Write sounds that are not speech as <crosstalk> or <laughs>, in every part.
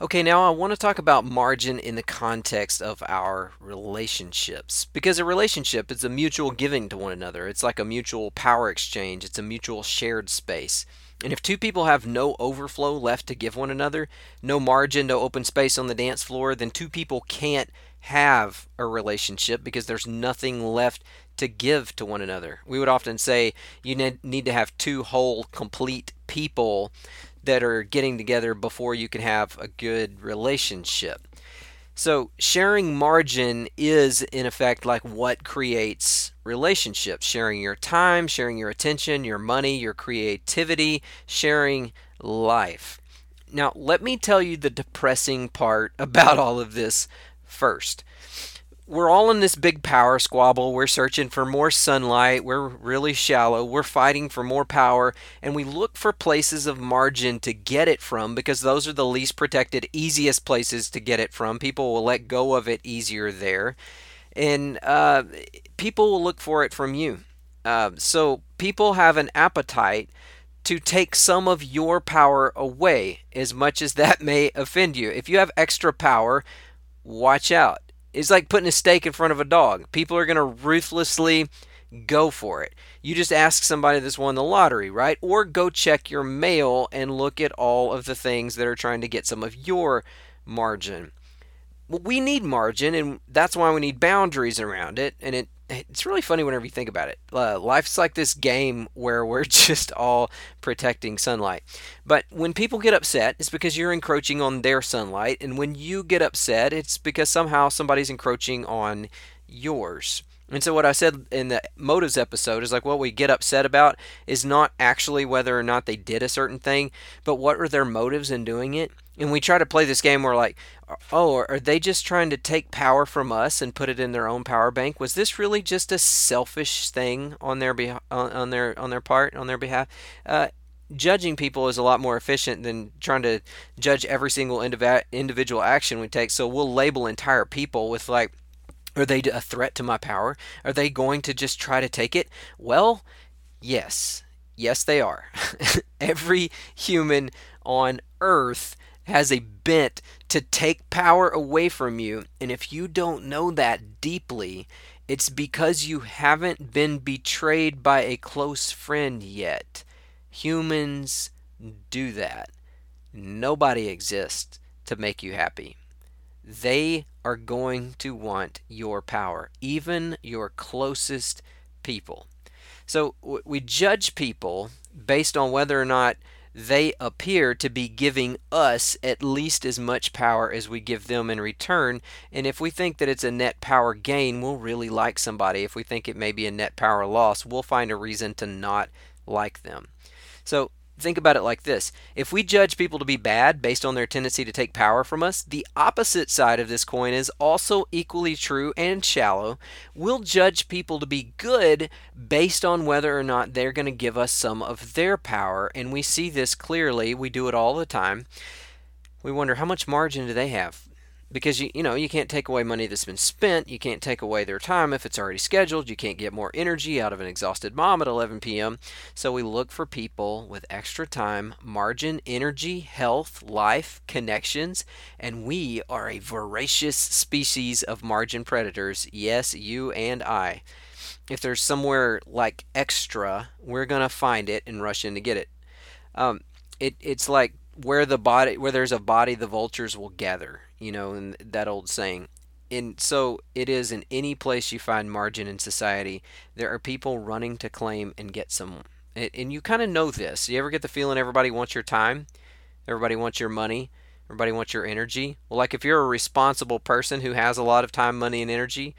Okay, now I want to talk about margin in the context of our relationships. Because a relationship is a mutual giving to one another. It's like a mutual power exchange, it's a mutual shared space. And if two people have no overflow left to give one another, no margin, no open space on the dance floor, then two people can't have a relationship because there's nothing left to give to one another. We would often say you need to have two whole, complete people that are getting together before you can have a good relationship. So, sharing margin is in effect like what creates relationships sharing your time, sharing your attention, your money, your creativity, sharing life. Now, let me tell you the depressing part <laughs> about all of this first we're all in this big power squabble. We're searching for more sunlight. We're really shallow. We're fighting for more power. And we look for places of margin to get it from because those are the least protected, easiest places to get it from. People will let go of it easier there. And uh, people will look for it from you. Uh, so people have an appetite to take some of your power away, as much as that <laughs> may offend you. If you have extra power, watch out it's like putting a steak in front of a dog. People are going to ruthlessly go for it. You just ask somebody that's won the lottery, right? Or go check your mail and look at all of the things that are trying to get some of your margin. Well, we need margin, and that's why we need boundaries around it. And it it's really funny whenever you think about it. Uh, life's like this game where we're <laughs> just all protecting sunlight. But when people get upset, it's because you're encroaching on their sunlight. And when you get upset, it's because somehow somebody's encroaching on yours. And so, what I said in the motives episode is like what we get upset about is not actually whether or not they did a certain thing, but what are their motives in doing it. And we try to play this game where, like, oh, are they just trying to take power from us and put it in their own power bank? Was this really just a selfish thing on their beha- on their on their part on their behalf? Uh, judging people is a lot more efficient than trying to judge every single indiv- individual action we take. So we'll label entire people with like are they a threat to my power? Are they going to just try to take it? Well, yes. Yes, they are. <laughs> Every human on earth has a bent to take power away from you. And if you don't know that deeply, it's because you haven't been betrayed by a close friend yet. Humans do that. Nobody exists to make you happy they are going to want your power, even your closest people. So we judge people based on whether or not they appear to be giving us at least as much power as we give them in return. And if we think that it's a net power gain, we'll really like somebody. If we think it may be a net power loss, we'll find a reason to not like them. So think about it like this if we judge people to be bad based on their tendency to take power from us, the opposite side of this coin is also equally true and shallow. We'll judge people to be good based on whether or not they're going to give us some of their power, and we see this clearly. We do it all the time. We wonder how much margin do they have? Because you you know you can't take away money that's been spent you can't take away their time if it's already scheduled you can't get more energy out of an exhausted mom at 11 p.m so we look for people with extra time margin energy health life connections and we are a voracious species of margin predators. Yes you and i. If there's somewhere like extra we're to find it and rush in to get it. Um, it it's like where the body where there's a body the vultures will gather you know, and that old saying. And so it is in any place you find margin in society, there are people running to claim and get some. And you kind of know this. You ever get the feeling everybody wants your time? Everybody wants your money? Everybody wants your energy? Well, like if you're a responsible person who has a lot of time, money, and energy,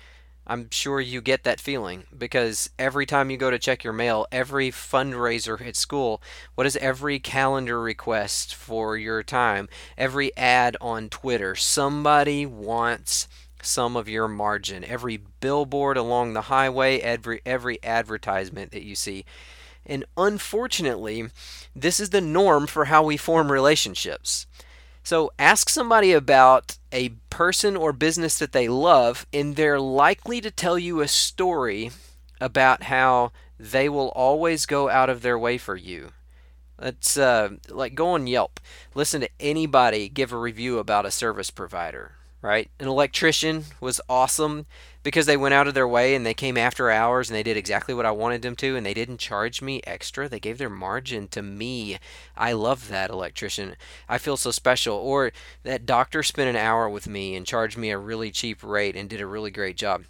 I'm sure you get that feeling because every time you go to check your mail, every fundraiser at school, what is every calendar request for your time, every ad on Twitter, somebody wants some of your margin. Every billboard along the highway, every every advertisement that you see. And unfortunately, this is the norm for how we form relationships. So ask somebody about a person or business that they love, and they're likely to tell you a story about how they will always go out of their way for you. It's uh, like go on Yelp, listen to anybody give a review about a service provider, right? An electrician was awesome because they went out of their way and they came after hours and they did exactly what I wanted them to and they didn't charge me extra. They gave their margin to me. I love that electrician. I feel so special. Or that doctor spent an hour with me and charged me a really cheap rate and did a really great job.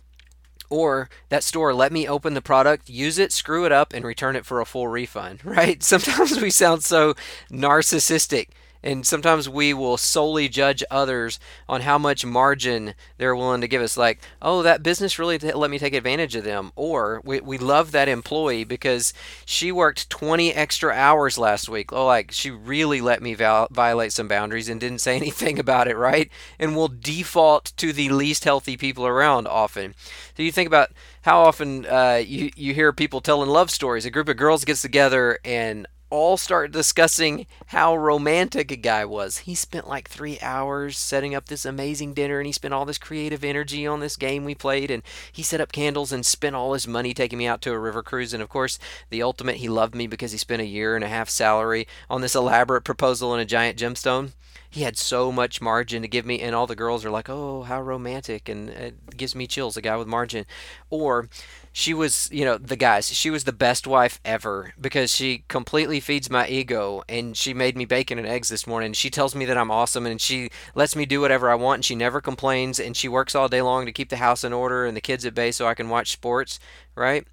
Or that store let me open the product, use it, screw it up, and return it for a full refund, <laughs> right? Sometimes we sound so narcissistic and sometimes we will solely judge others on how much margin they're willing to give us. Like, oh, that business really t- let me take advantage of them. Or we, we love that employee because she worked 20 extra hours last week. Oh, like she really let me val- violate some boundaries and didn't say <laughs> anything about it, right? And we'll default to the least healthy people around often. So you think about how often uh, you, you hear people telling love stories. A group of girls gets together and all start discussing how romantic a guy was. He spent like three hours setting up this amazing dinner and he spent all this creative energy on this game we played and he set up candles and spent all his money taking me out to a river cruise. And of course, the ultimate, he loved me because he spent a year and a half salary on this elaborate proposal in a giant gemstone. He had so much margin to give me, and all the girls are like, "Oh, how romantic!" and it gives me chills. A guy with margin, or she was, you know, the guys, she was the best wife ever because she completely feeds my ego and she made me bacon and eggs this morning. She tells me that I'm awesome and she lets me do whatever I want and she never complains and she works all day long to keep the house in order and the kids at bay so I can watch sports, right?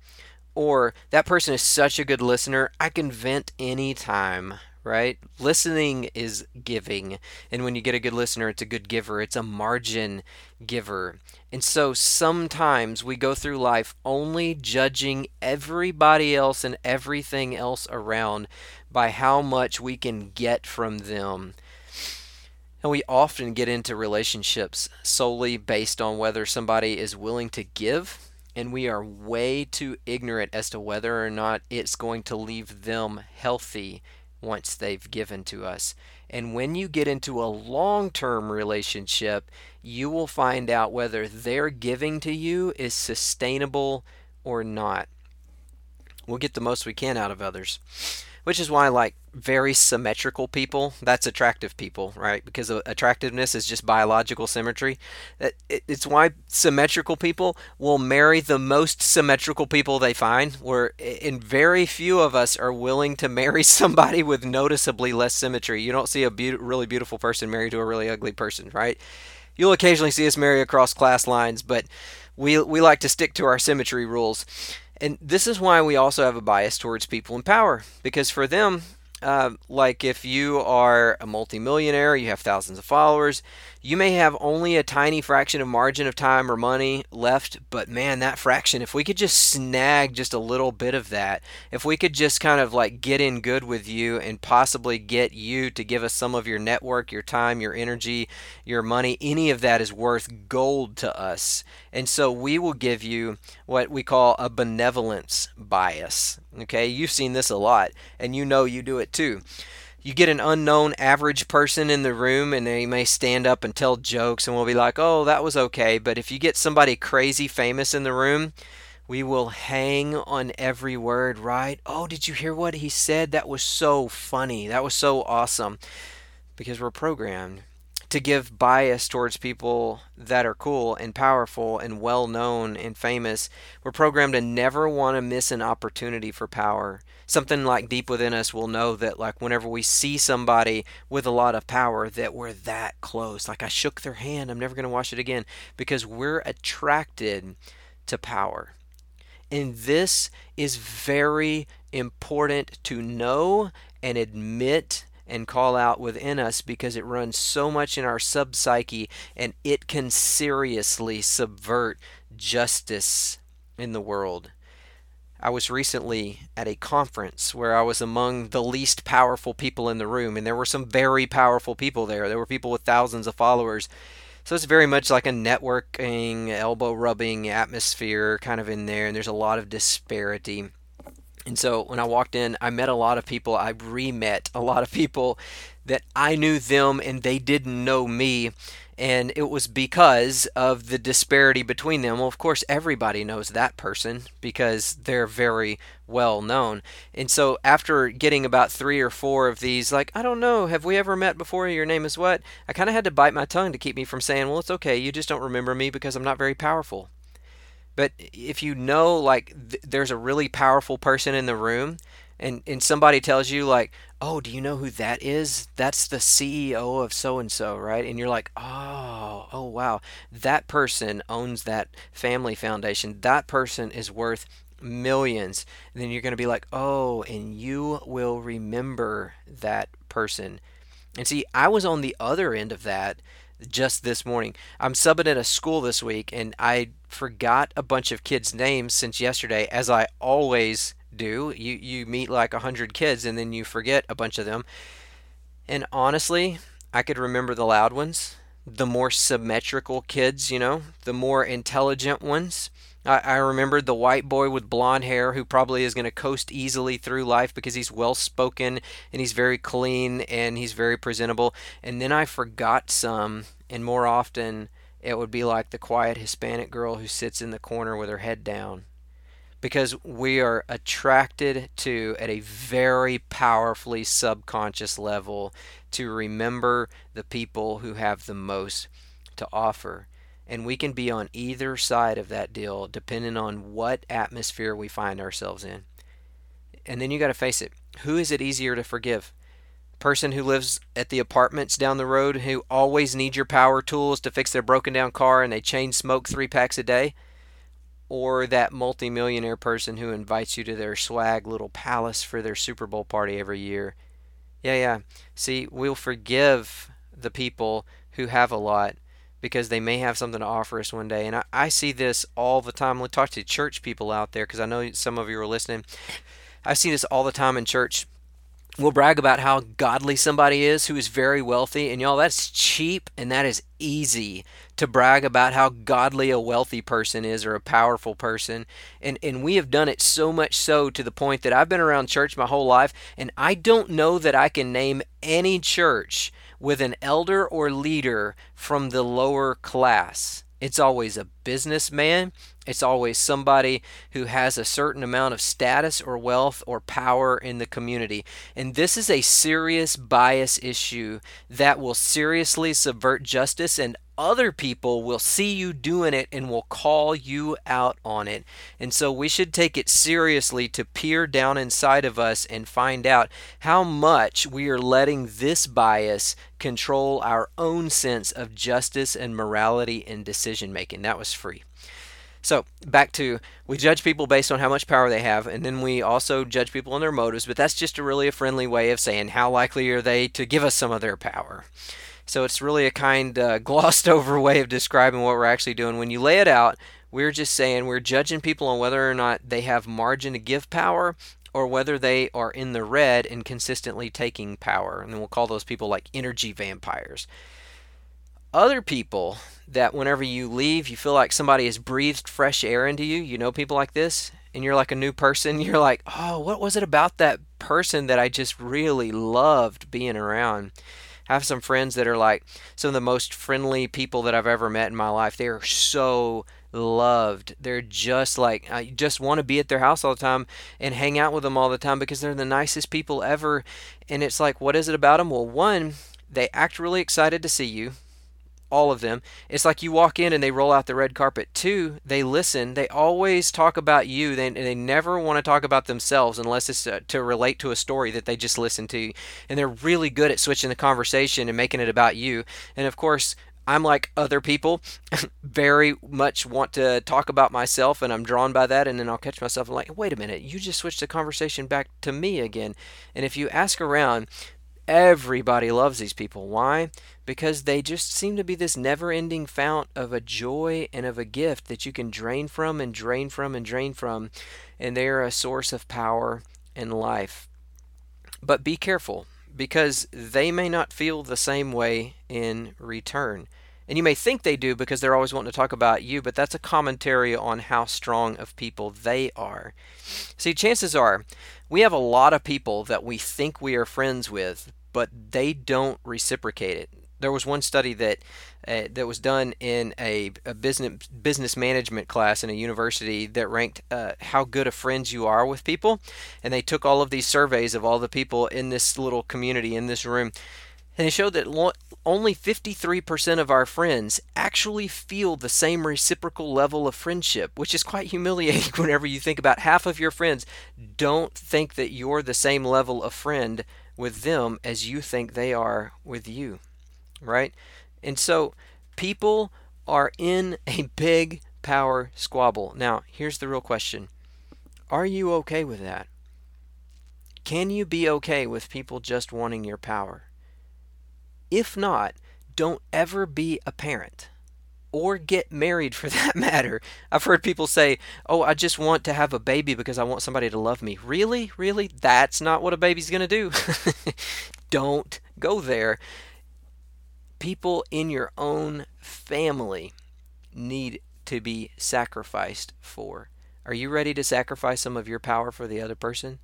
Or that person is such a good listener, I can vent anytime, right? Listening is giving. And when you get a good listener, it's a good giver. It's a margin giver. And so sometimes we go through life only judging everybody else and everything else around by how much we can get from them. And we often get into relationships solely based on whether somebody is willing to give and we are way too ignorant as to whether or not it's going to leave them healthy once they've given to us. And when you get into a long term relationship, you will find out whether their giving to you is sustainable or not. We'll get the most we can out of others which is why like very symmetrical people that's attractive people right? Because uh, attractiveness is just biological symmetry. It's why symmetrical people will marry the most symmetrical people they find where in very few of us are willing to marry <laughs> somebody with noticeably less symmetry. You don't see a be- really beautiful person married to a really ugly person right? You'll occasionally see us marry across class lines but we, we like to stick to our symmetry rules and this is why we also have a bias towards people in power, because for them, uh, like if you are a multimillionaire, you have thousands of followers, you may have only a tiny fraction of margin of time or money left, but man, that fraction, if we could just snag just a little bit of that, if we could just kind of like get in good with you and possibly get you to give us some of your network, your time, your energy, your money, any of that is worth gold to us. And so we will give you what we call a benevolence bias. Okay, you've seen this a lot, and you know you do it too you get an unknown average person in the room and they may stand up and tell jokes and we'll be like, oh, that was okay. But if you get somebody crazy famous in the room, we will hang on every word, right? Oh, did you hear what he said? That was so funny. That was so awesome. Because we're programmed to give bias towards people that are cool and powerful and well known and famous. We're programmed to never want to miss an opportunity for power. Something like deep within us will know that like whenever we see somebody with a lot of power that we're that close. Like I shook their hand, I'm never going to watch it again because we're attracted to power. And this is very important to know and admit and call out within us because it runs so much in our subpsyche and it can seriously subvert justice in the world. I was recently at a conference where I was among the least powerful people in the room, and there were some very powerful people there. There were people with thousands of followers. So it's very much like a networking, elbow rubbing atmosphere kind of in there, and there's a lot of disparity. And so when I walked in, I met a lot of people. I re met a lot of people that I knew them and they didn't know me. and it was because of the disparity between them. Well, of course, everybody knows that person because they're very well known. And so, after getting about three or four of these, like, I don't know, have we ever met before? Your name is what? I kind of had to bite my tongue to keep me from saying, well, it's okay, you just don't remember me because I'm not very powerful. But if you know, like, th- there's a really powerful person in the room, and, and somebody tells you, like, oh, do you know who that is? That's the CEO of so and so, right? And you're like, oh, oh, wow. That person owns that family foundation. That person is worth millions. And then you're going to be like, oh, and you will remember that person. And see, I was on the other end of that just this morning. I'm subbing at a school this week, and I forgot a bunch of kids' names since yesterday, as I always do. You you meet like a hundred kids and then you forget a bunch of them. And honestly, I could remember the loud ones, the more symmetrical kids, you know, the more intelligent ones. I, I remembered the white boy with blonde hair who probably is going to coast easily through life because he's well spoken and he's very clean and he's very presentable. And then I forgot some, and more often it would be like the quiet Hispanic girl who sits in the corner with her head down because we are attracted to at a very powerfully subconscious level to remember the people who have the most to offer and we can be on either side of that deal depending on what atmosphere we find ourselves in and then you got to face it who is it easier to forgive person who lives at the apartments down the road who always need your power tools to fix their broken down car and they chain smoke three packs a day or that multimillionaire person who invites you to their swag little palace for their Super Bowl party every year. Yeah, yeah. See, we'll forgive the people who have a lot because they may have something to offer us one day. And I, I see this all the time. We talk to church people out there because I know some of you are listening. I see this all the time in church we'll brag about how godly somebody is who is very wealthy and y'all that's cheap and that is easy to brag about how godly a wealthy person is or a powerful person and and we have done it so much so to the point that I've been around church my whole life and I don't know that I can name any church with an elder or leader from the lower class it's always a businessman. It's always somebody who has a certain amount of status or wealth or power in the community. And this is a serious bias issue that will seriously subvert justice and other people will see you doing it and will call you out on it. And so we should take it seriously to peer down inside of us and find out how much we are letting this bias control our own sense of justice and morality in decision making. That was free. So, back to we judge people based on how much power they have, and then we also judge people on their motives, but that's just a really a friendly way of saying how likely are they to give us some of their power. So it's really a kind uh, <laughs> glossed over way of describing what we're actually doing. When you lay it out, we're just saying we're judging people on whether or not they have margin to give power or whether they are in the red and consistently taking power. And then we'll call those people like energy vampires. Other people that whenever you leave, you feel like somebody has breathed fresh air into you. You know people like this? And you're like a new person. <laughs> You're like, oh, what was it about that person that I just really loved being around? I have some friends that are like some of the most friendly people that I've ever met in my life. They are so loved. They're just like I just want to be at their house all the time and hang out with them all the time because they're the nicest people ever. And it's like, what is it about them? Well, one, they act really excited to see you all of them. It's like you walk in and they roll out the red carpet. Two, they listen. They always talk about you. They, they never want to talk about themselves unless it's uh, to relate to a story that they just listened to. And they're really good at switching the conversation and making it about you. And of course, I'm like other people, <laughs> very much want to talk about myself, and I'm drawn by that. And then I'll catch myself like, wait a minute, you just switched the conversation back to me again. And if you ask around, everybody loves these people. Why? because they just seem to be this never ending fount of a joy and of a gift that you can drain from and drain from and drain from, and they are a source of power and life. But be careful because they may not feel the same way in return. And you may think they do because they're always wanting to talk about you, but that's a commentary on how strong of people they are. See, chances are we have a lot of people that we think we are friends with, but they don't reciprocate it. There was one study that uh, that was done in a, a, business business management class in a university that ranked uh, how good of friends you are with people, and they took all of these surveys of all the people in this little community in this room, and they showed that lo- only 53% of our friends actually feel the same reciprocal level of friendship, which is quite humiliating <laughs> whenever you think about half of your friends don't think that you're the same level of friend with them as you think they are with you right? And so people are in a big power squabble. Now, here's the real question Are you okay with that? Can you be okay with people just wanting your power? If not, don't ever be a parent or get married for <laughs> that matter. I've heard people say, Oh, I just want to have a baby because I want somebody to love me. Really? Really? That's not what a baby's going to do. <laughs> Don't go there people in your own family need to be sacrificed for. Are you ready to sacrifice some of your power for the other person?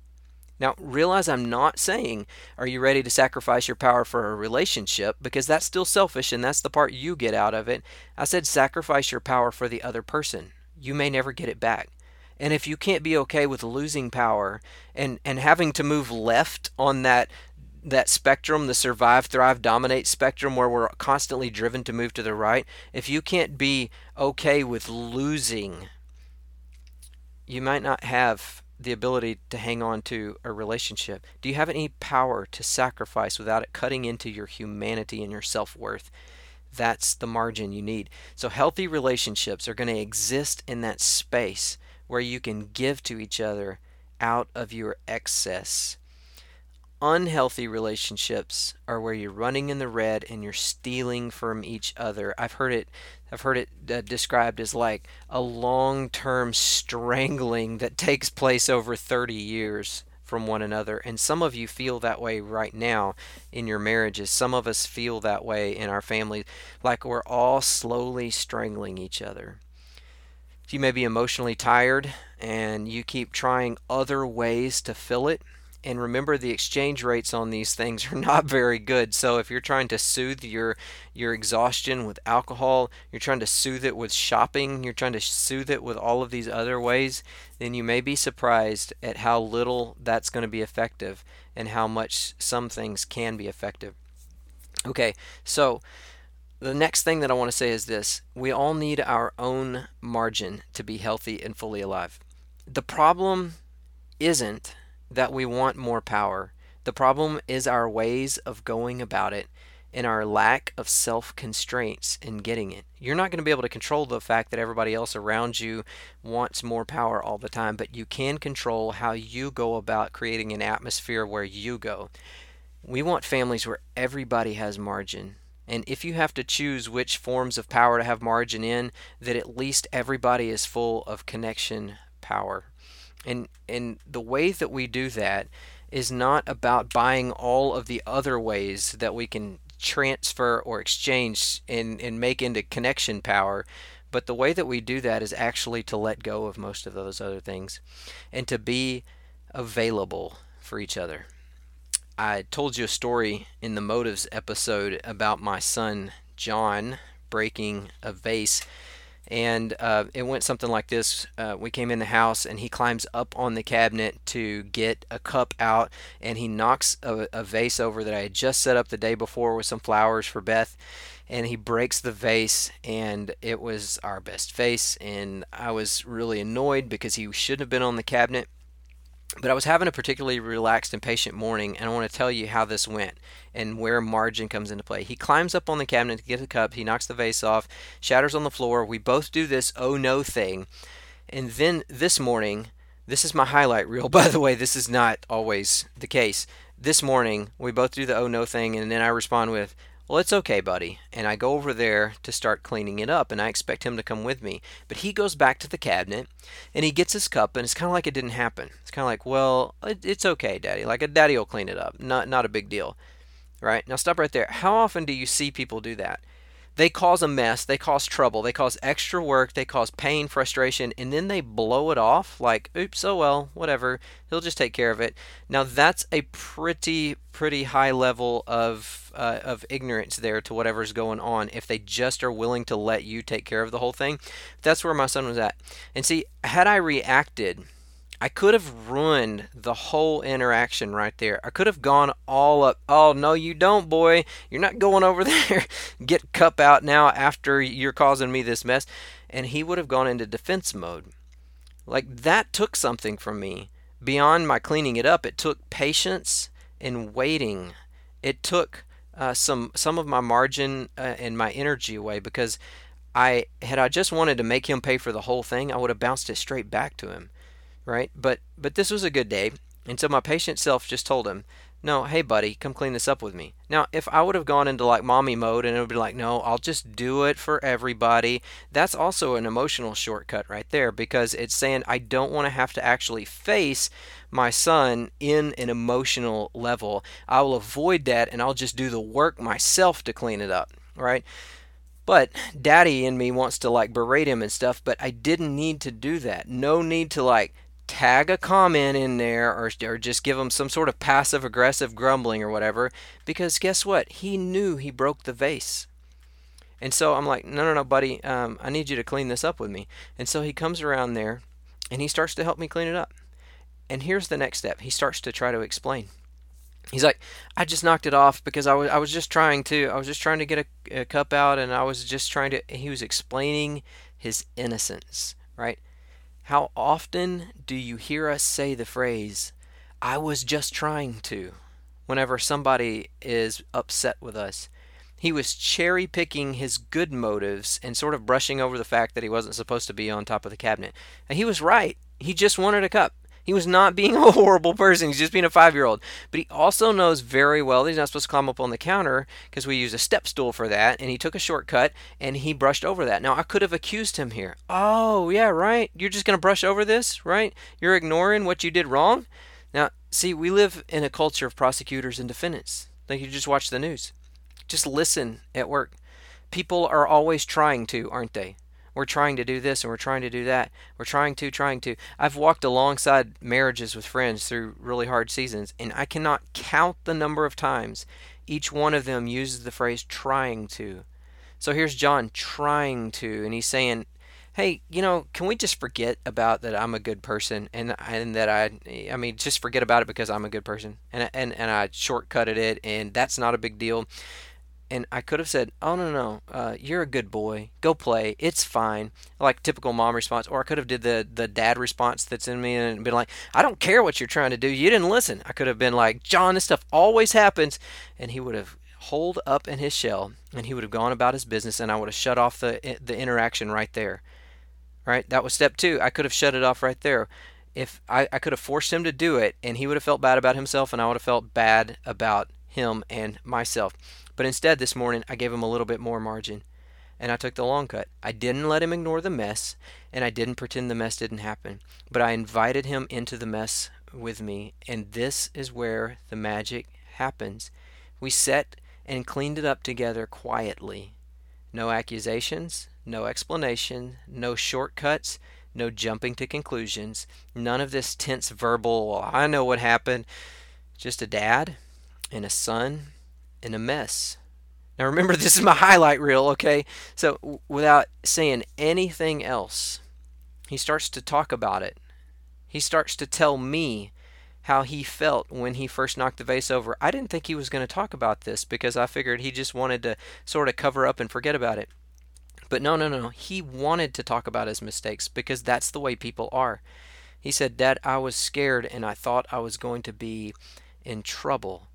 Now, realize I'm not saying, are you ready to sacrifice your power for a relationship? Because that's still selfish and that's the part you get out of it. I said, sacrifice your power for the other person. You may never get it back. And if you can't be okay with losing power and, and having to move left on that that spectrum, the survive, thrive, dominate spectrum, where we're constantly driven to move to the right, if you can't be okay with losing, you might not have the ability to hang on to a relationship. Do you have any power to sacrifice without it cutting into your humanity and your self worth? That's the margin you need. So, healthy relationships are going to exist in that space where you can give to each other out of your excess unhealthy relationships are where you're running in the red and you're stealing from each other. I've heard it I've heard it uh, described as like a long-term strangling that takes place over 30 years from one another. And some of you feel that way right now in your marriages. Some of us feel that way in our families like we're all slowly strangling each other. You may be emotionally tired and you keep trying other ways to fill it and remember the exchange rates on these things are <laughs> not very good. So if you're trying to soothe your your exhaustion with alcohol you're trying to soothe it with shopping you're trying to soothe it with all of these other ways then you may be surprised at how little that's going to be effective and how much some things can be effective. Okay so the next thing that I want to say is this. We all need our own margin to be healthy and fully alive. The problem isn't that we want more power. The problem is our ways of going about it and our lack of self constraints in getting it. You're not going to be able to control the fact that everybody else around you wants more power all the time, but you can control how you go about creating an atmosphere where you go. We want families where everybody has margin. And if you have to choose which forms of power to have margin in, that at least everybody is full of connection power. And and the way that we do that is not about buying all of the other ways that we can transfer or exchange and, and make into connection power. But the way that we do that is actually to let go of most of those other things and to be available for each other. I told you a story in the motives episode about my son John breaking a vase and uh, it went something like this uh, we came in the house and he climbs up on the cabinet to get a cup out and he knocks a, a, vase over that i had just set up the day before with some flowers for beth and he breaks the vase and it was our best vase and i was really annoyed because he shouldn't have been on the cabinet but I was having a particularly relaxed and patient morning, and I want to tell you how this went and where margin comes into play. He climbs up on the cabinet to get the cup, he knocks the vase off, shatters on the floor. We both do this oh no thing. And then this morning, this is my highlight reel, <laughs> by the way, this is not always the case. This morning, we both do the oh no thing, and then I respond with, well, it's okay, buddy. And I go over there to start cleaning it up, and I expect him to come with me. But he goes back to the cabinet and he gets his cup, and it's kind of like it didn't happen. It's kind of like, well, it's okay, daddy. Like a daddy will clean it up. Not not a big deal, right? Now stop right there. How often do you see people do that? They cause a mess, they cause trouble, they cause extra work, they cause pain, frustration, and then they blow it off like, oops, oh well, whatever, he'll just take care of it. Now that's a pretty, pretty high level of uh, of ignorance there to whatever's going on. If they just are willing to let you take care of the whole thing, that's where my son was at. And see, had I reacted I could have ruined the whole interaction right there. I could have gone all up. Oh, no, you don't, boy. You're not going over <laughs> there. Get cup out now after you're causing me this mess. And he would have gone into defense mode. Like that took something from me. Beyond my cleaning it up, it took patience and waiting. It took uh, some some of my margin uh, and my energy away because I had I just wanted to make him pay for the whole thing, I would have bounced it straight back to him right? But but this was a good day, and so my patient self just told him, "No, hey buddy, come clean this up with me." Now, if I would have gone into like mommy mode and it would be like, "No, I'll just do it for everybody," that's also an emotional shortcut right there because it's saying I don't want to have to actually face my son in an emotional level. I will avoid that and I'll just do the work myself to clean it up, right? But daddy in me wants to like berate him and stuff, but I didn't need to do that. No need to like tag a comment in there or, or just give him some sort of passive aggressive grumbling or whatever because guess what? He knew he broke the vase. And so i'm like no no no buddy um, i need you to clean this up with me. And so he comes around there and he starts to help me clean it up. And here's the next step. He starts to try to explain. He's like i just knocked it off because i was, I was just trying to i was just trying to get a, a cup out and i was just trying to he was explaining his innocence right how often do you hear us say the phrase, I was just trying to, whenever somebody is upset with us? He was cherry picking his good motives and sort of brushing over the fact that he wasn't supposed to be on top of the cabinet. And he was right. He just wanted a cup. He was not being <laughs> a horrible person. He's just being a five year old. But he also knows very well that he's not supposed to climb up on the counter because we use a step stool for that. And he took a shortcut and he brushed over that. Now, I could have accused him here. Oh, yeah, right. You're just going to brush over this, right? You're ignoring what you did wrong. Now, see, we live in a culture of prosecutors and defendants. Like you just watch the news, just listen at work. People are always trying to, aren't they? We're trying to do this and we're trying to do that. We're trying to, trying to. I've walked alongside marriages with friends through really hard seasons, and I cannot count the number of times each one of them uses the phrase trying to. So here's John trying to, and he's saying, hey, you know, can we just forget about that I'm a good person and and that I I mean just forget about it because I'm a good person and and and I shortcutted it and that's not a big deal and I could have said, "Oh no, no, uh, you're a good boy. Go play. It's fine." Like typical mom response, or I could have did the the dad response that's in me and been like, "I don't care what you're trying to do. You didn't listen." I could have been like, "John, this stuff always happens," and he would have holed up in his shell and he would have gone about his business, and I would have shut off the the interaction right there. Right? That was step two. I could have shut it off right there. If I, I could have forced him to do it, and he would have felt bad about himself, and I would have felt bad about him and myself. But instead, this morning, I gave him a little bit more margin and I took the long cut. I didn't let him ignore the mess and I didn't pretend the mess didn't happen, but I invited him into the mess with me. And this is where the magic happens. We set and cleaned it up together quietly. No accusations, no explanation, no shortcuts, no jumping to conclusions, none of this tense verbal, I know what happened. Just a dad and a son in a mess. Now remember, <laughs> this is my highlight reel, okay? So w- without saying anything else, he starts to talk about it. He starts to tell me how he felt when he first knocked the vase over. I didn't think he was going to talk about this because I figured he just wanted to sort of cover up and forget about it. But no, no, no. He wanted to talk about his mistakes because that's the way people are. He said, Dad, I was scared and I thought I was going to be in trouble.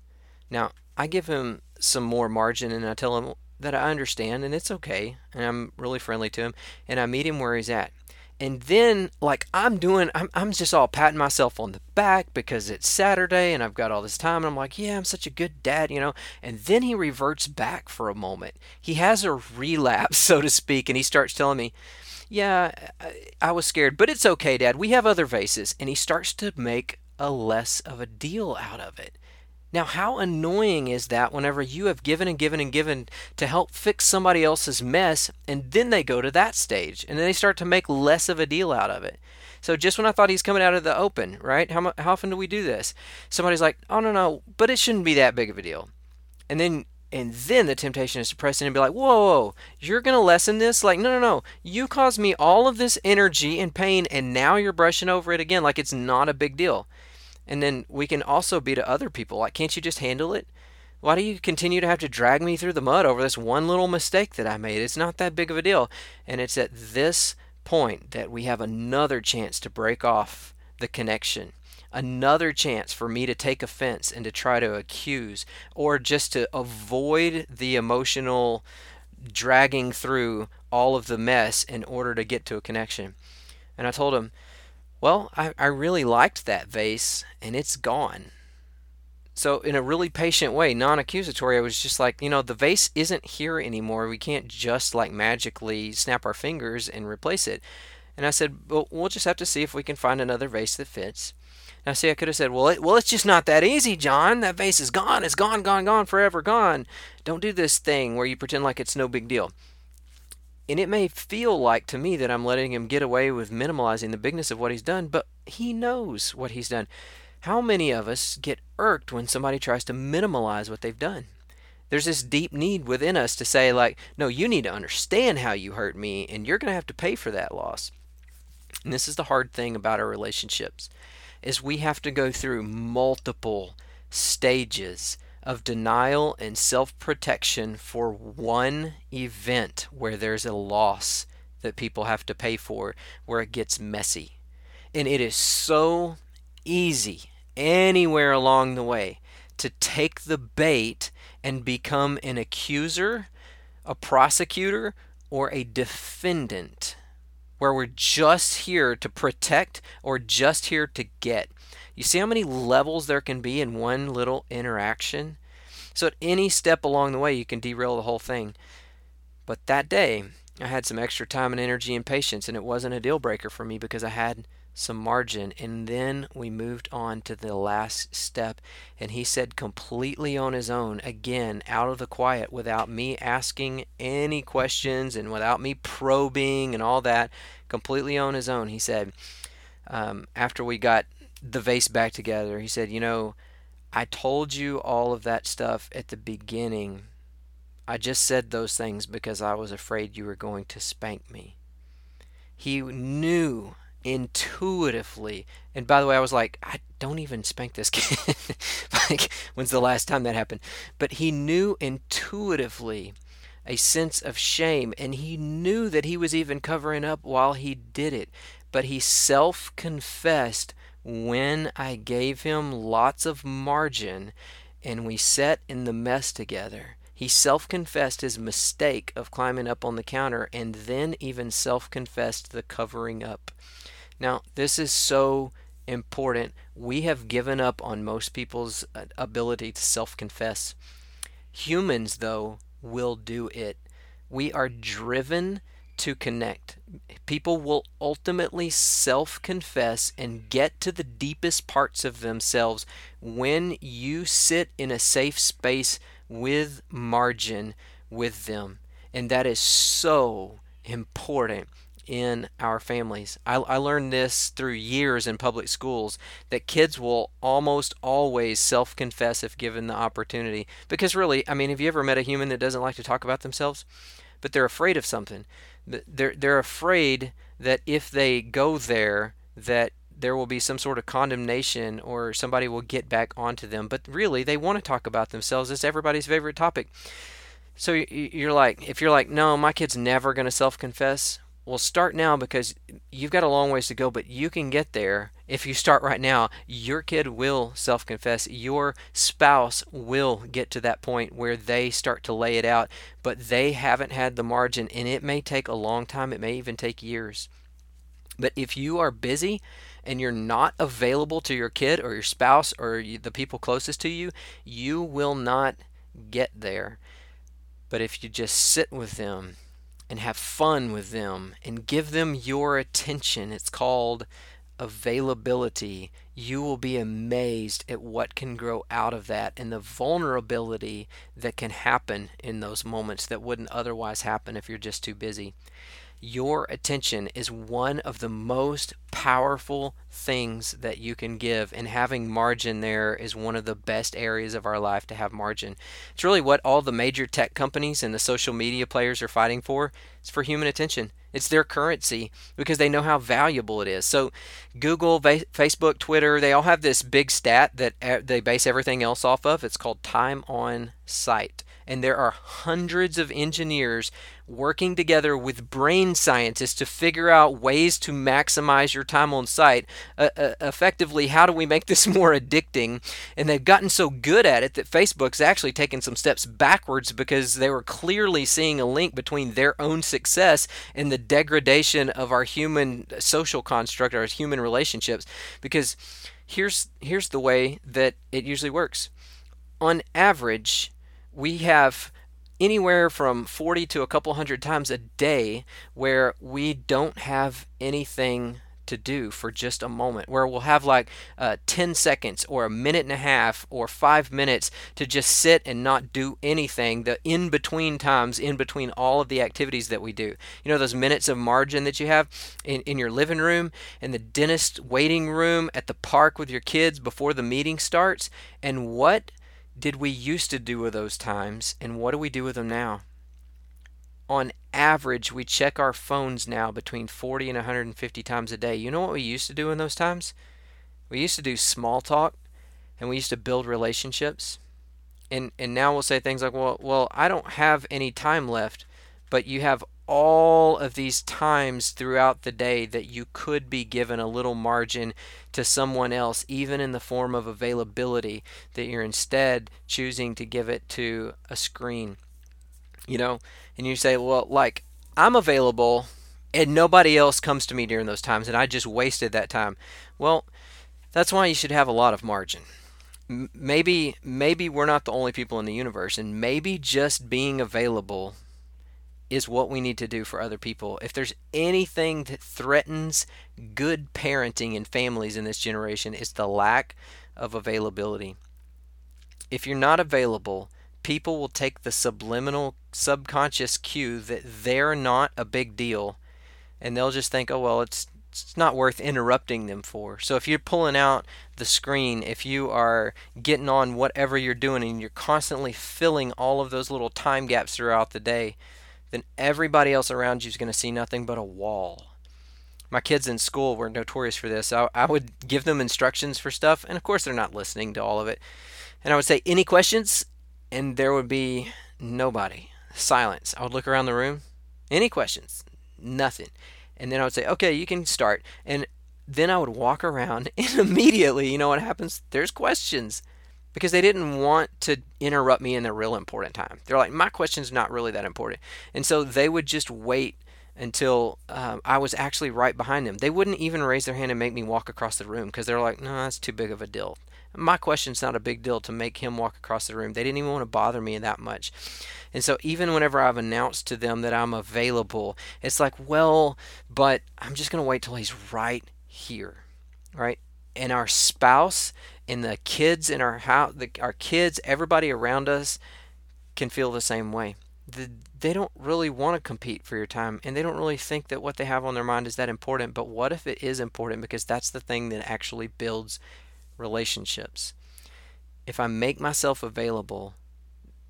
Now, I give him some more margin and I tell him that I understand and it's okay. And I'm really friendly to him and I meet him where he's at. And then, like I'm doing, I'm, I'm just all patting myself on the back because it's Saturday and I've got all this time. And I'm like, yeah, I'm such a good dad, you know. And then he reverts back for a moment. He has a relapse, <laughs> so to speak, and he starts telling me, yeah, I, I was scared, but it's okay, Dad. We have other vases. And he starts to make a less of a deal out of it. Now, how annoying is that whenever you have given and given and given to help fix somebody else's mess, and then they go to that stage and then they start to make less of a deal out of it? So, just when I thought he's coming out of the open, right? How, how often do we do this? Somebody's like, oh, no, no, but it shouldn't be that big of a deal. And then and then the temptation is to press in and be like, whoa, whoa, you're going to lessen this? Like, no, no, no. You caused me all of this energy and pain, and now you're brushing over it again like it's not a big deal. And then we can also be to other people like, can't you just handle it? Why do you continue to have to drag me through the mud over this one little mistake that I made? It's not that big of a deal. And it's at this point that we have another chance to break off the connection another chance for me to take offense and to try to accuse or just to avoid the emotional dragging through all of the mess in order to get to a connection. And I told him, Well, I, I really liked that vase and it's gone. So, in a really patient way, non accusatory, I was just like, you know, the vase isn't here anymore. We can't just like magically snap our fingers and replace it. And I said, well, we'll just have to see if we can find another vase that fits. Now, see, I could have said, well, it, well, it's just not that easy, John. That vase is gone. It's gone, gone, gone, forever gone. Don't do this thing where you pretend like it's no big deal. And it may feel like to me that I'm letting him get away with minimalizing the bigness of what he's done, but he knows what he's done. How many of us get irked when somebody tries to minimize what they've done? There's this deep need within us to say, like, no, you need to understand how you hurt me, and you're going to have to pay for that loss. And this is the hard thing about our relationships is we have to go through multiple stages of denial and self-protection for one event where there's a loss that people have to pay for where it gets messy. And it is so easy anywhere along the way to take the bait and become an accuser, a prosecutor, or a defendant where we're just here to protect or just here to get. You see how many levels there can be in one little interaction? So at any step along the way, you can derail the whole thing. But that day, I had some extra time and energy and patience, and it wasn't a deal breaker for me because I had some margin. And then we moved on to the last step. And he said, completely on his own, again, out of the quiet, without me asking any questions and without me probing and all that, completely on his own. He said, um, after we got the vase back together, he said, You know, I told you all of that stuff at the beginning. I just said those things because I was afraid you were going to spank me. He knew intuitively. And by the way, I was like, I don't even spank this <laughs> kid. like, when's the last time that happened? But he knew intuitively a sense of shame, and he knew that he was even covering up while he did it. But he self confessed when I gave him lots of margin and we sat in the mess together. He self confessed his mistake of climbing up on the counter and then even self confessed the covering up. Now, this is so important. We have given up on most people's uh, ability to self confess. Humans, though, will do it. We are driven to connect. People will ultimately self confess and get to the deepest parts of themselves when you sit in a safe space with margin with them. And that is so important in our families. I, I, learned this through years in public schools that kids will almost always self confess if given the opportunity. Because really, I mean, have you ever met a human that doesn't like to talk about themselves? But they're afraid of something. They're, they're afraid that if they go there, that there will be some sort of condemnation or somebody will get back onto them. But really, they want to talk about themselves. It's everybody's favorite topic. So you're like, if you're like, no, my kid's never going to self confess, well, start now because you've got a long ways to go, but you can get there if you start right now. Your kid will self confess. Your spouse will get to that point where they start to lay it out, but they haven't had the margin, and it may take a long time. It may even take years. But if you are busy and you're not available to your kid or your spouse or the people closest to you, you will not get there. But if you just sit with them, and have fun with them and give them your attention. It's called availability, you will be amazed at what can grow out of that and the vulnerability that can happen in those moments that wouldn't otherwise happen if you're just too busy. Your attention is one of the most powerful things that you can give, and having margin there is one of the best areas of our life to have margin. It's really what all the major tech companies and the social media players are fighting for. It's for human attention. It's their currency because they know how valuable it is. So, Google, Facebook, Twitter, they all have this big stat that eh, they base everything else off of. It's called time on site and there are hundreds of engineers working together with brain scientists to figure out ways to maximize your time on site. Uh, uh, effectively, how do we make this <laughs> more addicting? And they've gotten so good at it that Facebook's actually taken some steps backwards because they were clearly seeing a link between their own success and the degradation of our human social construct, our human relationships. Because here's here's the way that it usually works. On average, we have anywhere from 40 to a couple hundred times a day where we don't have anything to do for just a moment, where we'll have like uh, 10 seconds or a minute and a half or five minutes to just sit and not do anything, the in between times, in between all of the activities that we do. You know, those minutes of margin that you have in, in your living room, in the dentist waiting room, at the park with your kids before the meeting starts, and what did we used to do with those times and what do we do with them now? On average, we check our phones now between 40 and 150 times a day. You know what we used to do in those times? We used to do small talk and we used to build relationships. And and now we'll say things like, "Well, well, I don't have any time left." But you have all of these times throughout the day that you could be given a little margin to someone else, even in the form of availability, that you're instead choosing to give it to a screen. You know, and you say, well, like, I'm available and nobody else comes to me during those times and I just wasted that time. Well, that's why you should have a lot of margin. Maybe maybe we're not the only people in the universe and maybe just being available is what we need to do for other people. If there's anything that threatens good parenting in families in this generation, it's the lack of availability. If you're not available, people will take the subliminal subconscious cue that they're not a big deal and they'll just think, "Oh, well, it's it's not worth interrupting them for. So if you're pulling out the screen, if you are getting on whatever you're doing and you're constantly filling all of those little time gaps throughout the day, then everybody else around you is going to see nothing but a wall. My kids in school were notorious for this. I, I would give them instructions for stuff, and of course, they're not listening to all of it. And I would say, Any questions? And there would be nobody. Silence. I would look around the room. Any questions? Nothing. And then I would say, Okay, you can start. And then I would walk around, <laughs> and immediately, you know what happens? There's questions because they didn't want to interrupt me in the real important time. They're like, my question's not really that important. And so they would just wait until um, I was actually right behind them. They wouldn't even raise their hand and make me walk across the room because they're like, no, that's too big of a deal. My question's not a big deal to make him walk across the room. They didn't even want to bother me that much. And so even whenever I've announced to them that I'm available, it's like, well, but I'm just going to wait till he's right here. Right? And our spouse and the kids in our house, the, our kids, everybody around us can feel the same way. The, they don't really want to compete for your time and they don't really think that what they have on their mind is that important. But what if it is important? Because that's the thing that actually builds relationships. If I make myself available,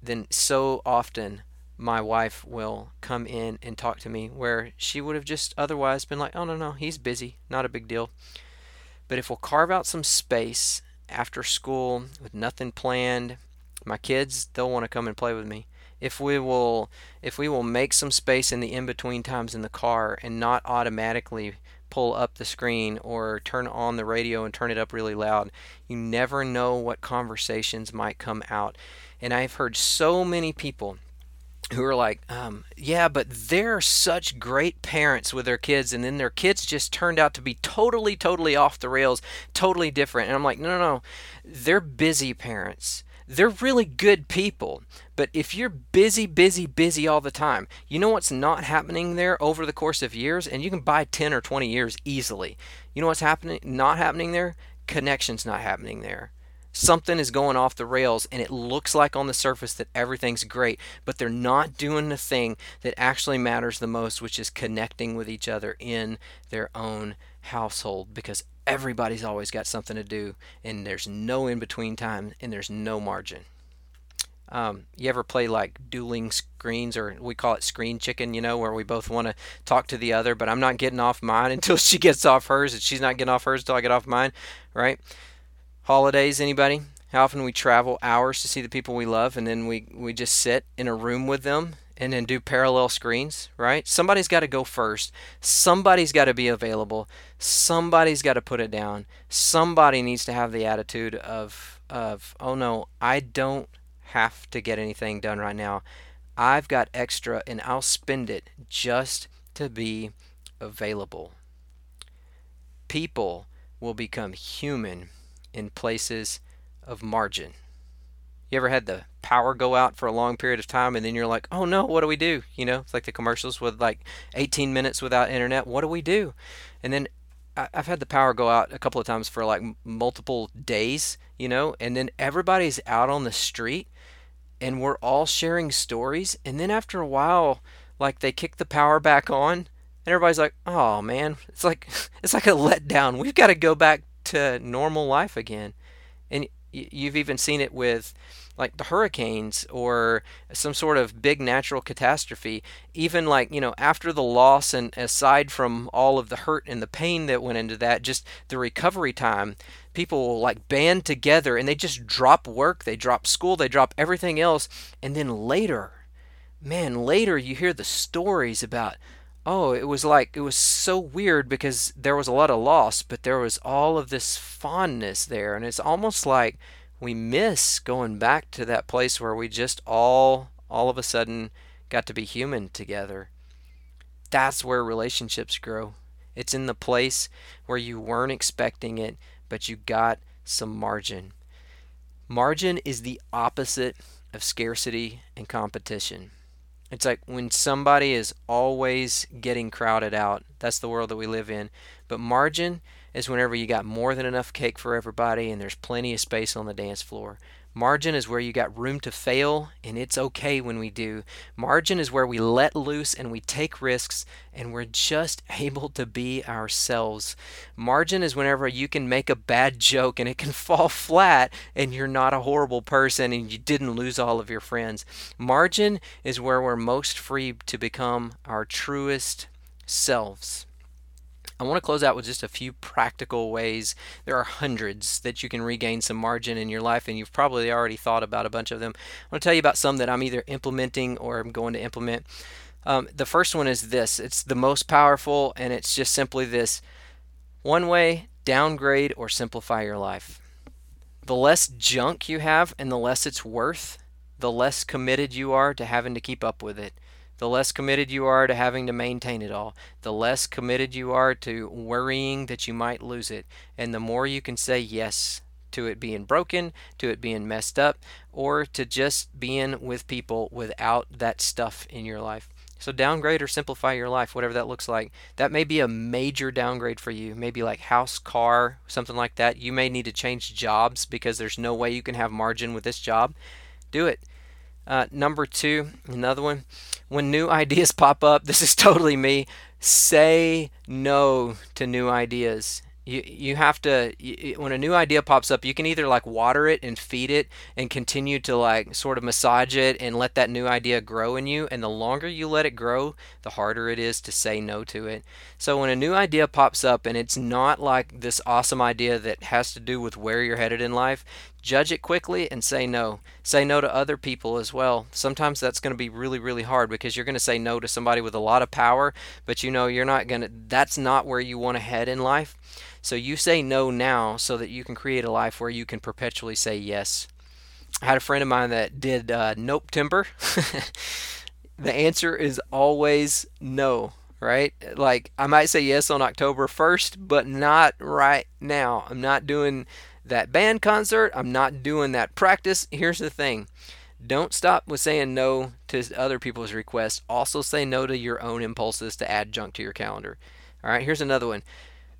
then so often my wife will come in and talk to me where she would have just otherwise been like, oh, no, no, he's busy, not a big deal. But if we'll carve out some space after school with nothing planned. My kids, they'll want to come and play with me. If we will if we will make some space in the in-between times in the car and not automatically pull up the screen or turn on the radio and turn it up really loud, you never know what conversations might come out. And I've heard so many people who are like, um, yeah, but they're such great parents with their kids, and then their kids just turned out to be totally, totally off the rails, totally different. And I'm like, no, no, no, they're busy parents. they're really good people. But if you're busy, busy, busy all the time, you know what's not happening there over the course of years? And you can buy 10 or 20 years easily. You know what's happening not happening there? Connection's not happening there something is going off the rails and it looks like on the surface that everything's great, but they're not doing the thing that actually matters the most, which is connecting with each other in their own household because everybody's always got something to do and there's no in between time and there's no margin. Um, you ever play like dueling screens, or we call it screen chicken, you know, where we both want to talk to the other, but I'm not getting off mine <laughs> until she gets off hers, and she's not getting off hers until I get off mine, right? Holidays, anybody? How often we travel hours to see the people we love and then we, we just sit in a room with them and then do parallel screens, right? Somebody's got to go first. Somebody's got to be available. Somebody's got to put it down. Somebody needs to have the attitude of of, "Oh no, I don't have to get anything done right now. I've got extra and I'll spend it just to be available." People will become human in places of margin. You ever had the power go out for a long period of time and then you're like, oh no, what do we do? You know, it's like the commercials with like 18 minutes without internet. What do we do? And then I've had the power go out a couple of times for like multiple days, you know, and then everybody's out on the street and we're all sharing stories. And then after a while, like they kick the power back on and everybody's like, oh man, it's like, <laughs> it's like a letdown. We've got to go back to normal life again. And you've even seen it with like the hurricanes or some sort of big natural catastrophe even like you know after the loss and aside from all of the hurt and the pain that went into that just the recovery time people like band together and they just drop work they drop school they drop everything else and then later man later you hear the stories about oh, it was like it was so weird because there was a lot of loss, but there was all of this fondness there, and it's almost like we miss going back to that place where we just all all of a sudden got to be human together. That's where relationships grow. It's in the place where you weren't expecting it, but you got some margin. Margin is the opposite of scarcity and competition. It's like when somebody is always getting crowded out. That's the world that we live in. But margin is whenever you got more than enough cake for everybody and there's plenty of space on the dance floor. Margin is where you got room to fail, and it's okay when we do. Margin is where we let loose and we take risks, and we're just <laughs> able to be ourselves. Margin is whenever you can make a bad joke and it can <laughs> fall flat, and you're not a horrible person and you didn't lose all of your friends. Margin is where we're most free to become our truest selves. I want to close out with just a few practical ways. There are hundreds that you can regain some margin in your life, and you've probably already thought about a bunch of them. I want to tell you about some that I'm either implementing or I'm going to implement. Um, the first one is this it's the most powerful, and it's just simply this one way downgrade or simplify your life. The less junk you have and the less it's worth, the less committed you are to having to keep up with it the less committed you are to having to maintain it all, the less committed you are to worrying that you might lose it, and the more you can say yes to it being broken, to it being messed up, or to just being with people without that stuff in your life. So downgrade or simplify your life, whatever that looks like. That may be a major downgrade for you, maybe like house, car, something like that. You may need to change jobs because there's no way you can have margin with this job. Do it. Uh, number two, another one, when new <laughs> ideas pop up, this is totally me. Say no to new ideas you you have to you, when a new idea pops up you can either like water it and feed it and continue to like sort of massage it and let that new idea grow in you and the longer you let it grow the harder it is to say no to it. So when a new idea pops up and it's not like this awesome idea that has to do with where you're headed in life judge it quickly and say no. Say no to other people as well. Sometimes that's going to be really really hard because you're going to say no to somebody with a lot of power but you know you're not going to that's not where you want to head in life so you say no now so that you can create a life where you can perpetually say yes. I had a friend of mine that did uh, Nopetember. <laughs> the answer is always no, right? Like I might say yes on October 1st, but not right now. I'm not doing that band concert, I'm not doing that practice. Here's the thing don't stop with saying no to other people's requests. Also, say no to your own impulses to add junk to your calendar. All right, here's another one.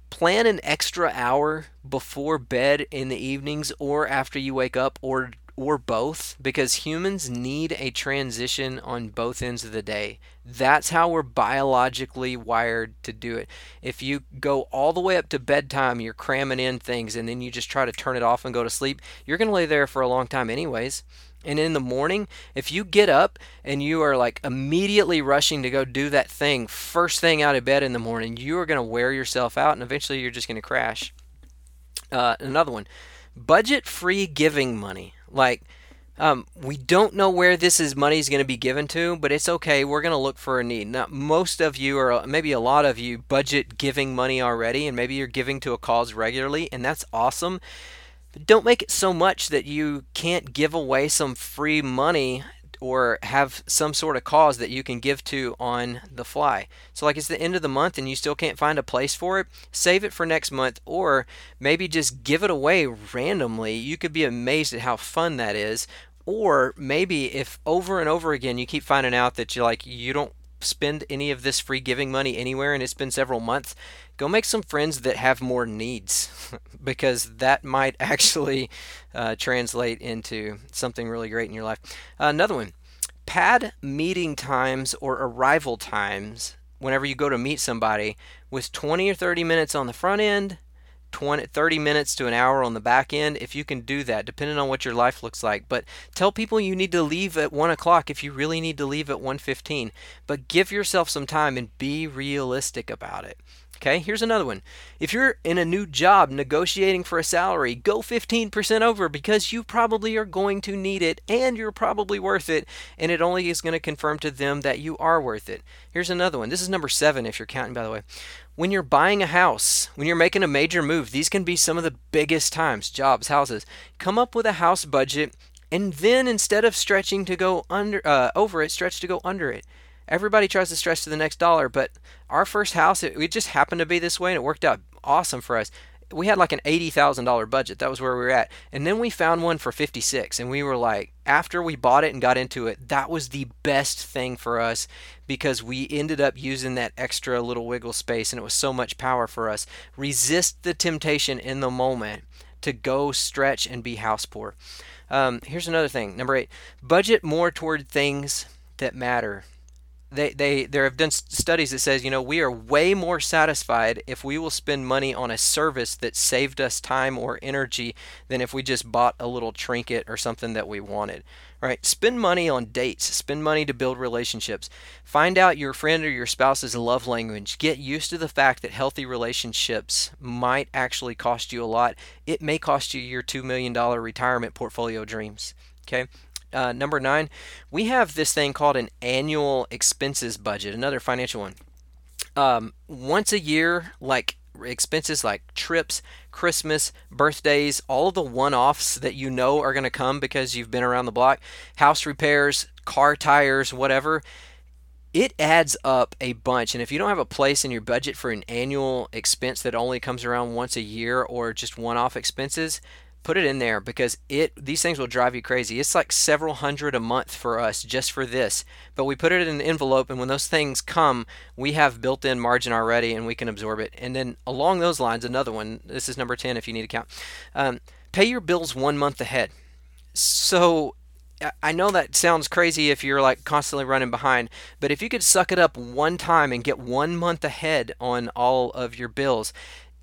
Plan an extra hour before bed in the evenings or after you wake up or or both because humans need a transition on both ends of the day. That's how we're biologically wired to do it. If you go all the way up to bedtime, you're cramming in things and then you just try to turn it off and go to sleep, you're going to lay there for a long time anyways. And in the morning, if you get up and you are like immediately rushing to go do that thing first thing out of bed in the morning, you are going to wear yourself out and eventually you're just going to crash. Uh, another one budget free giving money. Like, um, we don't know where this is money is going to be given to, but it's okay. We're going to look for a need. Now, most of you, or maybe a lot of you, budget giving money already, and maybe you're giving to a cause regularly, and that's awesome. But don't make it so much that you can't give away some free money or have some sort of cause that you can give to on the fly. So, like it's the end of the month and you still can't find a place for it, save it for next month, or maybe just give it away randomly. You could be amazed at how fun that is. Or maybe if over and over again you keep finding out that you like you don't spend any of this free giving money anywhere and it's been several months, go make some friends that have more needs <laughs> because that might <laughs> actually uh, translate into something really great in your life. Uh, another one pad meeting times or arrival times whenever you go to meet somebody with 20 or 30 minutes on the front end 20, 30 minutes to an hour on the back end if you can do that depending on what your life looks like but tell people you need to leave at 1 o'clock if you really need to leave at 1.15 but give yourself some time and be realistic about it Okay, here's another one. If you're in a new job negotiating for a salary, go 15% over because you probably are going to need it and you're probably worth it, and it only is going to confirm to them that you are worth it. Here's another one. This is number seven if you're counting, by the way. When you're buying a house, when you're making a major move, these can be some of the biggest times jobs, houses. Come up with a house budget and then instead of stretching to go under uh, over it, stretch to go under it. Everybody tries to stretch to the next dollar, but our first house, it, it just happened to be this way and it worked out awesome for us. We had like an $80,000 budget. That was where we were at. And then we found one for 56 and we were like after we bought it and got into it, that was the best thing for us because we ended up using that extra little wiggle space and it was so much power for us. Resist the temptation in the moment to go stretch and be house poor. Um, here's another thing. Number eight, budget more toward things that matter they, they there have done studies that says you know we are way more satisfied if we will spend money on a service that saved us time or energy than if we just bought a little trinket or something that we wanted right? Spend money on dates. Spend money to build relationships. Find out your friend or your spouse's love language. Get used to the fact that healthy relationships might actually cost you a lot. It may cost you your $2 million retirement portfolio dreams okay uh, number nine, we have this thing called an annual expenses budget, another financial one. Um, once a year, like expenses like trips, Christmas, birthdays, all the one offs that you know are going to come because you've been around the block, house repairs, car tires, whatever, it adds up a bunch. And if you don't have a place in your budget for an annual expense that only comes around once a year or just one off expenses, put it in there because it these things will drive you crazy. It's like several hundred a month for us just for this. But we put it in an envelope and when those things come, we have built-in margin already and we can absorb it. And then along those lines, another one. This is number 10 if you need to count. Um, pay your bills one month ahead. So I know that sounds crazy if you're like constantly running behind, but if you could suck it up one time and get one month ahead on all of your bills,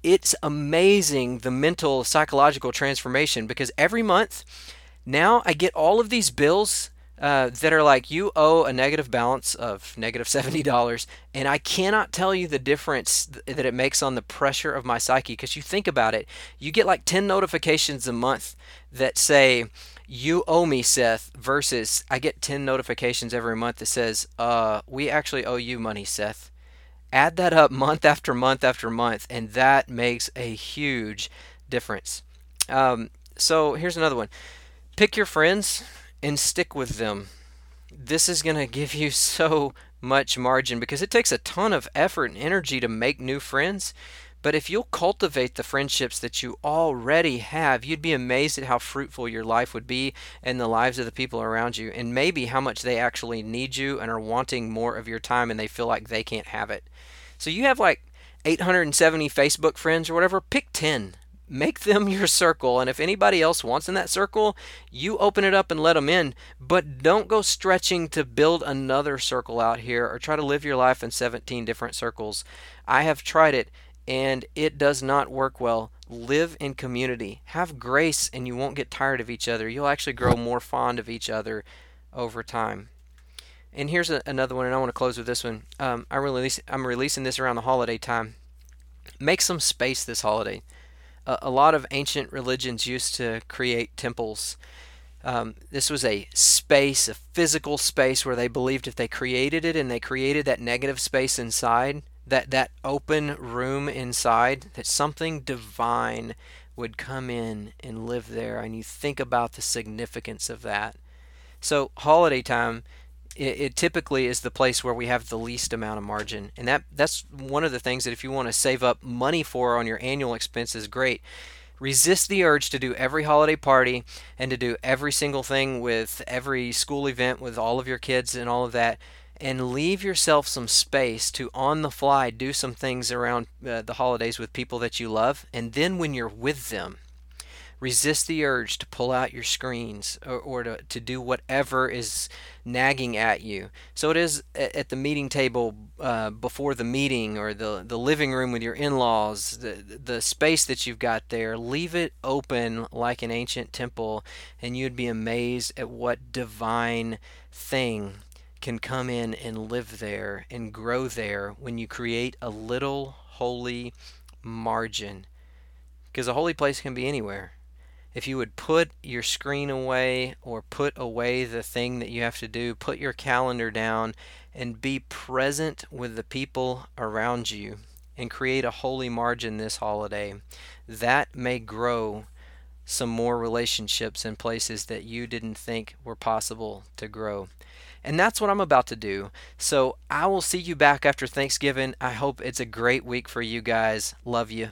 it's amazing the mental psychological transformation because every month now I get all of these bills uh, that are like you owe a negative balance of negative $70 and i cannot tell you the difference that it makes on the pressure of my psyche because you think about it you get like 10 notifications a month that say you owe me seth versus i get 10 notifications every month that says uh, we actually owe you money seth Add that up month after month after month, and that makes a huge difference. Um, so here's another one pick your friends and stick with them. This is going <laughs> to give you so much margin because it takes a ton of effort and energy to make new friends. But if you'll cultivate the friendships that you already have, you'd be amazed at how fruitful your life would be and the lives of the people around you, and maybe how much they actually need you and are wanting more of your time and they feel like they can't have it. So you have like 870 Facebook friends or whatever, pick 10 make them <laughs> your circle and if anybody else wants in that circle you open it up and let them in. But don't go stretching to build another circle out here or try to live your life in 17 different circles. I have tried it and it does not work well. Live in community. Have grace and you won't get tired of each other. You'll actually grow more fond of each other over time. And here's a, another one and i want to close with this one. Um, I release, i'm releasing this around the holiday time. Make some space this holiday. A, a lot of ancient religions used to create temples. Um, this was a space, a physical space where they believed if they created it and they created that negative space inside, that that open room inside, that something divine would come in and live there. And you think about the significance of that. So holiday time it, it, typically is the place where we have the least amount of margin and that that's one of the things that if you want to save up money for on your annual expenses great resist the urge to do every holiday party and to do every single thing with every school event with all of your kids and all of that and leave yourself some space to on the fly do some things around uh, the holidays with people that you love and then when you're with them resist the urge to pull out your screens or, or to, to do whatever is nagging at you. So it is at the meeting table uh, before the meeting or the, the living room with your in laws, the, the space that you've got there, leave it open like an ancient temple, and you'd be amazed at what divine thing can come in and live there and grow there when you create a little holy margin. Because a holy place can be anywhere if you would put your screen away or put away the thing that you have to do, put your calendar down and be present with the people around you and create a holy margin this holiday, that may grow some more relationships in places that you didn't think were possible to grow. And that's what I'm about to do. So I will see you back after Thanksgiving. I hope it's a great week for you guys. Love you.